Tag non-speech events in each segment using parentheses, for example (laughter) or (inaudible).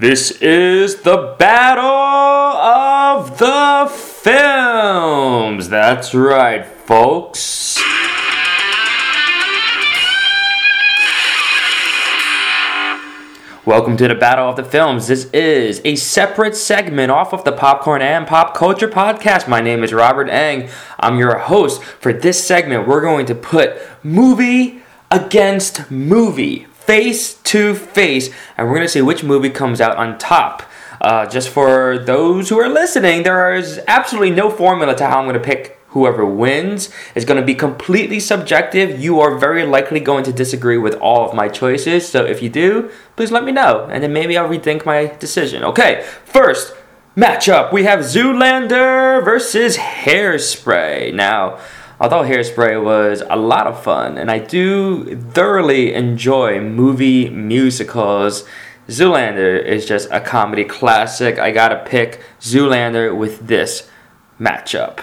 This is the Battle of the Films. That's right, folks. Welcome to the Battle of the Films. This is a separate segment off of the Popcorn and Pop Culture podcast. My name is Robert Eng. I'm your host. For this segment, we're going to put movie against movie, face to face, and we're going to see which movie comes out on top. Uh, just for those who are listening, there is absolutely no formula to how I'm going to pick whoever wins is going to be completely subjective. You are very likely going to disagree with all of my choices. So if you do, please let me know, and then maybe I'll rethink my decision. Okay, first matchup we have Zoolander versus Hairspray. Now, although Hairspray was a lot of fun, and I do thoroughly enjoy movie musicals. Zoolander is just a comedy classic. I gotta pick Zoolander with this matchup.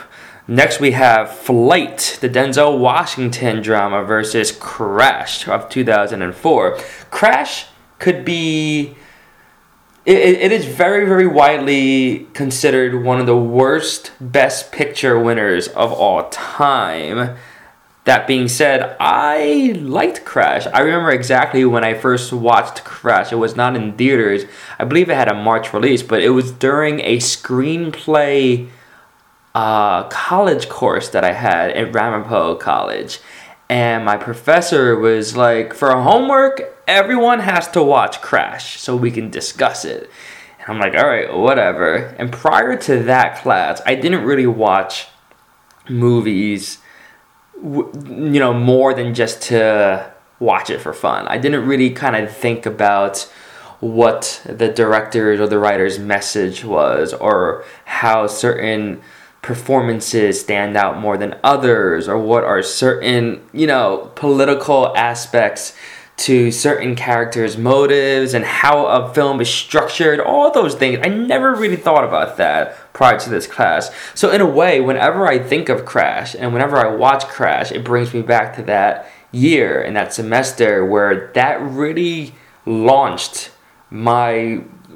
Next, we have Flight, the Denzel Washington drama, versus Crash of 2004. Crash could be. It, it is very, very widely considered one of the worst Best Picture winners of all time. That being said, I liked Crash. I remember exactly when I first watched Crash. It was not in theaters. I believe it had a March release, but it was during a screenplay uh, college course that I had at Ramapo College. And my professor was like, for homework, everyone has to watch Crash so we can discuss it. And I'm like, all right, whatever. And prior to that class, I didn't really watch movies, you know, more than just to watch it for fun. I didn't really kind of think about what the director's or the writer's message was or how certain performances stand out more than others? Or what are certain you know political aspects to certain characters motives and how a film is structured? All those things. I never really thought about that prior to this class. So in a way whenever i think of crash and whenever i watch crash it brings me back to that year and that semester where that really launched my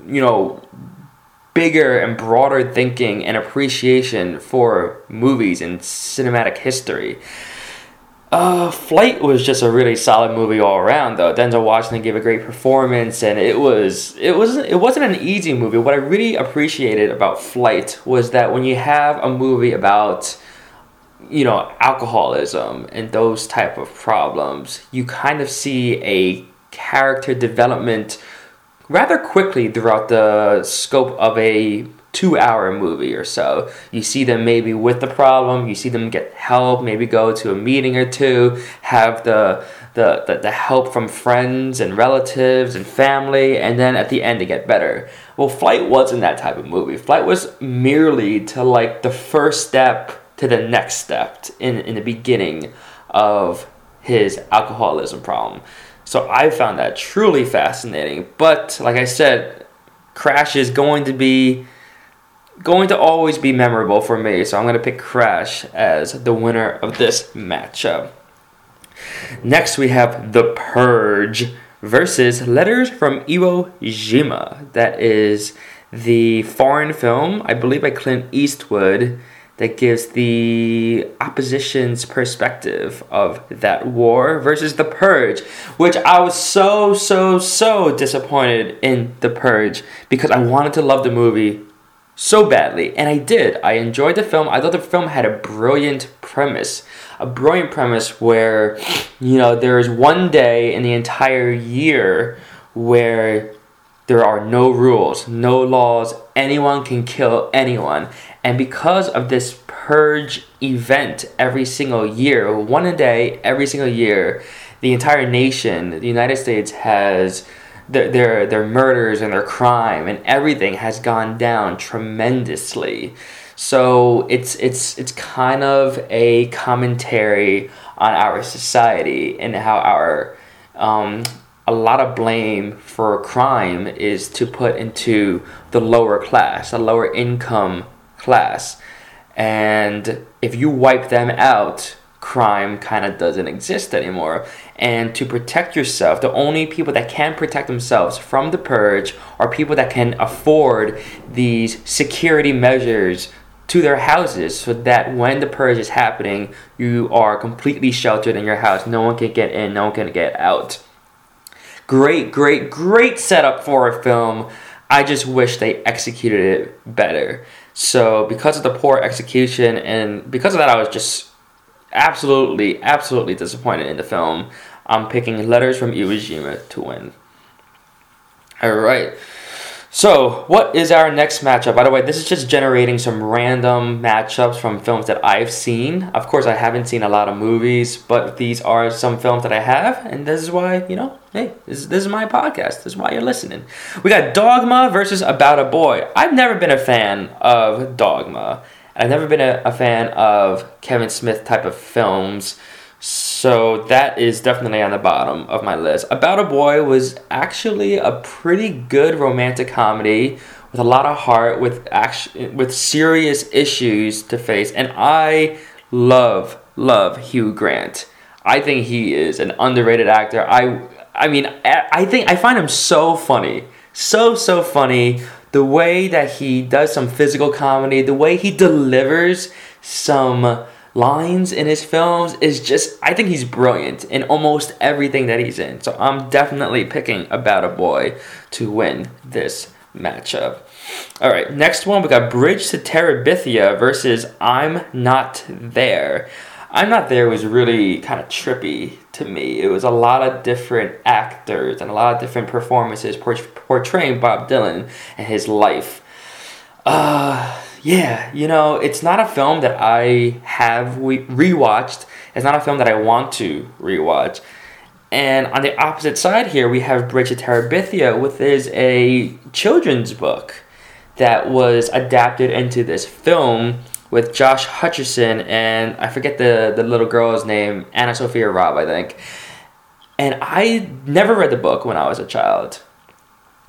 you know bigger and broader thinking and appreciation for movies and cinematic history. Uh, Flight was just a really solid movie all around, though. Denzel Washington gave a great performance, and it was it wasn't it wasn't an easy movie. What I really appreciated about Flight was that when you have a movie about you know alcoholism and those type of problems, you kind of see a character development rather quickly throughout the scope of a two hour movie or so. You see them maybe with the problem, you see them get help, maybe go to a meeting or two, have the the, the, the help from friends and relatives and family, and then at the end they get better. Well, Flight wasn't that type of movie. Flight was merely to like the first step to the next step in, in the beginning of his alcoholism problem. So I found that truly fascinating. But like I said, Crash is going to be going to always be memorable for me. So I'm going to pick Crash as the winner of this matchup. Next we have The Purge versus Letters from Iwo Jima. That is the foreign film, I believe by Clint Eastwood that gives the opposition's perspective of that war versus the purge which i was so so so disappointed in the purge because i wanted to love the movie so badly and i did. I enjoyed the film. I thought the film had a brilliant premise a brilliant premise where you know there is one day in the entire year where there are no rules, no laws, anyone can kill anyone. And because of this purge event every single year, one a day, every single year, the entire nation, the United States has their, their, their murders and their crime and everything has gone down tremendously. So it's it's it's kind of a commentary on our society and how our um, a lot of blame for crime is to put into the lower class, the lower income class. And if you wipe them out, crime kind of doesn't exist anymore. And to protect yourself, the only people that can protect themselves from the purge are people that can afford these security measures to their houses so that when the purge is happening, you are completely sheltered in your house. No one can get in, no one can get out. Great, great, great setup for a film. I just wish they executed it better. So, because of the poor execution and because of that, I was just absolutely, absolutely disappointed in the film. I'm picking Letters from Iwo Jima to win. All right. So, what is our next matchup? By the way, this is just generating some random matchups from films that I've seen. Of course, I haven't seen a lot of movies, but these are some films that I have, and this is why, you know, hey, this, this is my podcast. This is why you're listening. We got Dogma versus About a Boy. I've never been a fan of Dogma. I've never been a, a fan of Kevin Smith type of films. So that is definitely on the bottom of my list. About a Boy was actually a pretty good romantic comedy with a lot of heart, with action, with serious issues to face, and I love love Hugh Grant. I think he is an underrated actor. I I mean I think I find him so funny, so so funny. The way that he does some physical comedy, the way he delivers some lines in his films is just I think he's brilliant in almost everything that he's in. So I'm definitely picking About a Boy to win this matchup. All right, next one we got Bridge to Terabithia versus I'm Not There. I'm Not There was really kind of trippy to me. It was a lot of different actors and a lot of different performances portraying Bob Dylan and his life. Uh, yeah, you know, it's not a film that I have re- rewatched. It's not a film that I want to rewatch. And on the opposite side here, we have Bridge to Terabithia, which is a children's book that was adapted into this film with Josh Hutcherson and I forget the, the little girl's name, AnnaSophia Robb, I think. And I never read the book when I was a child.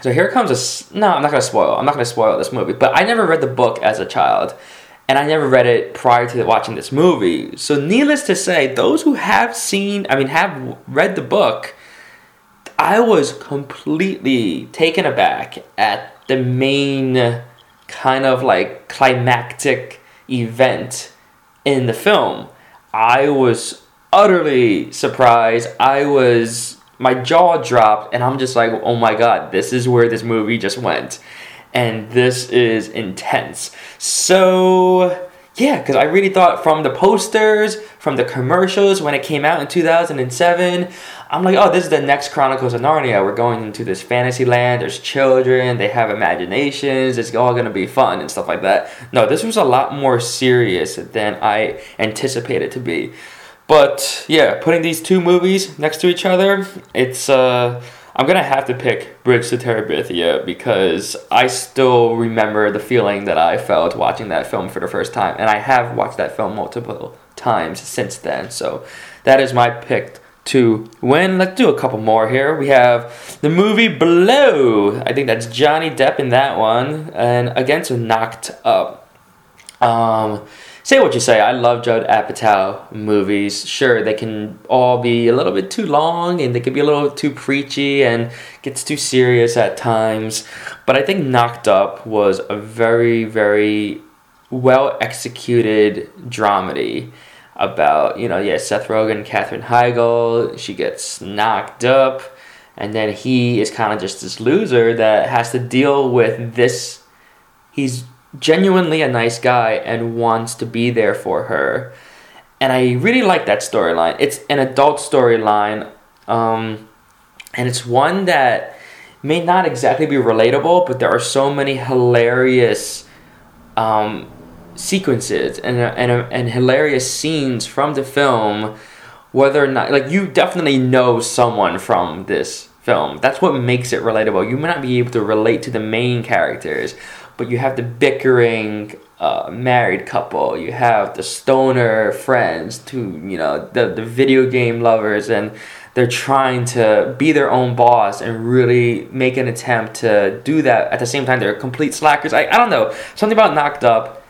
So here comes a. No, I'm not to spoil. I'm not going to spoil this movie. But I never read the book as a child. And I never read it prior to watching this movie. So, needless to say, those who have seen, I mean, have read the book, I was completely taken aback at the main kind of like climactic event in the film. I was utterly surprised. I was my jaw dropped and I'm just like, oh my god, this is where this movie just went. And this is intense. So, yeah, because I really thought from the posters, from the commercials when it came out in 2007, I'm like, oh, this is the next Chronicles of Narnia. We're going into this fantasy land. There's children. They have imaginations. It's all going to be fun and stuff like that. No, this was a lot more serious than I anticipated to be. But yeah, putting these two movies next to each other, it's uh, I'm gonna have to pick Bridge to Terabithia because I still remember the feeling that I felt watching that film for the first time, and I have watched that film multiple times since then. So that is my pick to win. Let's do a couple more here. We have the movie Blow. I think that's Johnny Depp in that one, and against Knocked Up. Um, say what you say. I love Judd Apatow movies. Sure, they can all be a little bit too long and they can be a little too preachy and gets too serious at times. But I think Knocked Up was a very, very well executed dramedy about, you know, yeah, Seth Rogen, Katherine Heigl. She gets knocked up. And then he is kind of just this loser that has to deal with this. He's genuinely a nice guy and wants to be there for her. And I really like that storyline. It's an adult storyline, um, and it's one that may not exactly be relatable, but there are so many hilarious um, sequences and, and, and hilarious scenes from the film. Whether or not, like, you definitely know someone from this film. That's what makes it relatable. You may not be able to relate to the main characters, but you have the bickering uh, married couple, you have the stoner friends, to you know the the video game lovers, and they're trying to be their own boss and really make an attempt to do that. At the same time, they're complete slackers. I, I don't know. Something about Knocked Up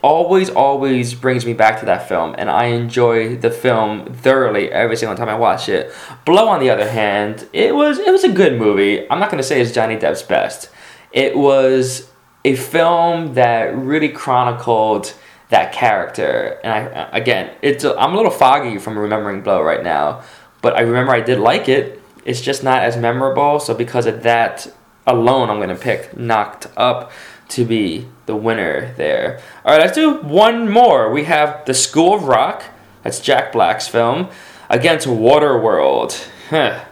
always always brings me back to that film and i enjoy the film thoroughly every single time i watch it. Blow on the other hand it was it was a good movie. I'm not going to say it's johnny depp's best. It was a film that really chronicled that character and i again it's a, i'm a little foggy from remembering blow right now but i remember i did like it it's just not as memorable so because of that alone i'm to pick knocked up to be the winner there. All right, let's do one more. We have The School of Rock. That's Jack Black's film against Waterworld. Huh.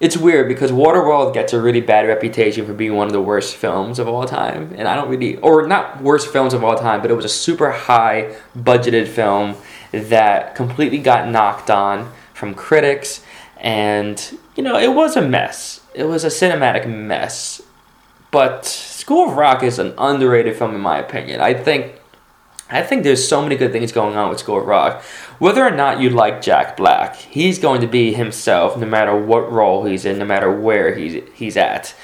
It's weird because Waterworld gets a really bad reputation for being one of the worst films of all time, and I don't really, or not worst films of all time, but it was a super high budgeted film that completely got knocked on from critics, and you know it was a mess. It was a cinematic mess, but School of Rock is an underrated film in my opinion. I think I think there's so many good things going on with School of Rock. Whether or not you like Jack Black, he's going to be himself no matter what role he's in, no matter where he's he's at.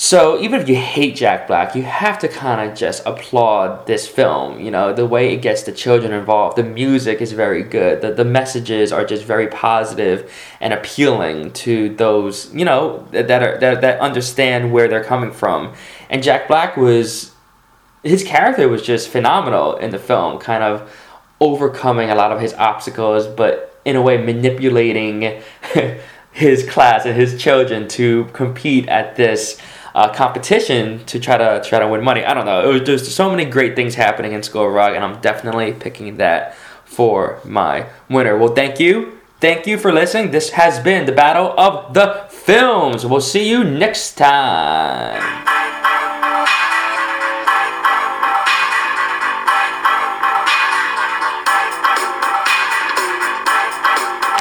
So even if you hate Jack Black, you have to kind of just applaud this film. You know, the way it gets the children involved. The music is very good. The, the messages are just very positive and appealing to those, you know, that are that, that understand where they're coming from. And Jack Black was his character was just phenomenal in the film, kind of overcoming a lot of his obstacles, but in a way manipulating (laughs) his class and his children to compete at this uh, competition to try to try to win money. I don't know. Was, there's so many great things happening in School of Rock, and I'm definitely picking that for my winner. Well, thank you. Thank you for listening. This has been the Battle of the Films. We'll see you next time.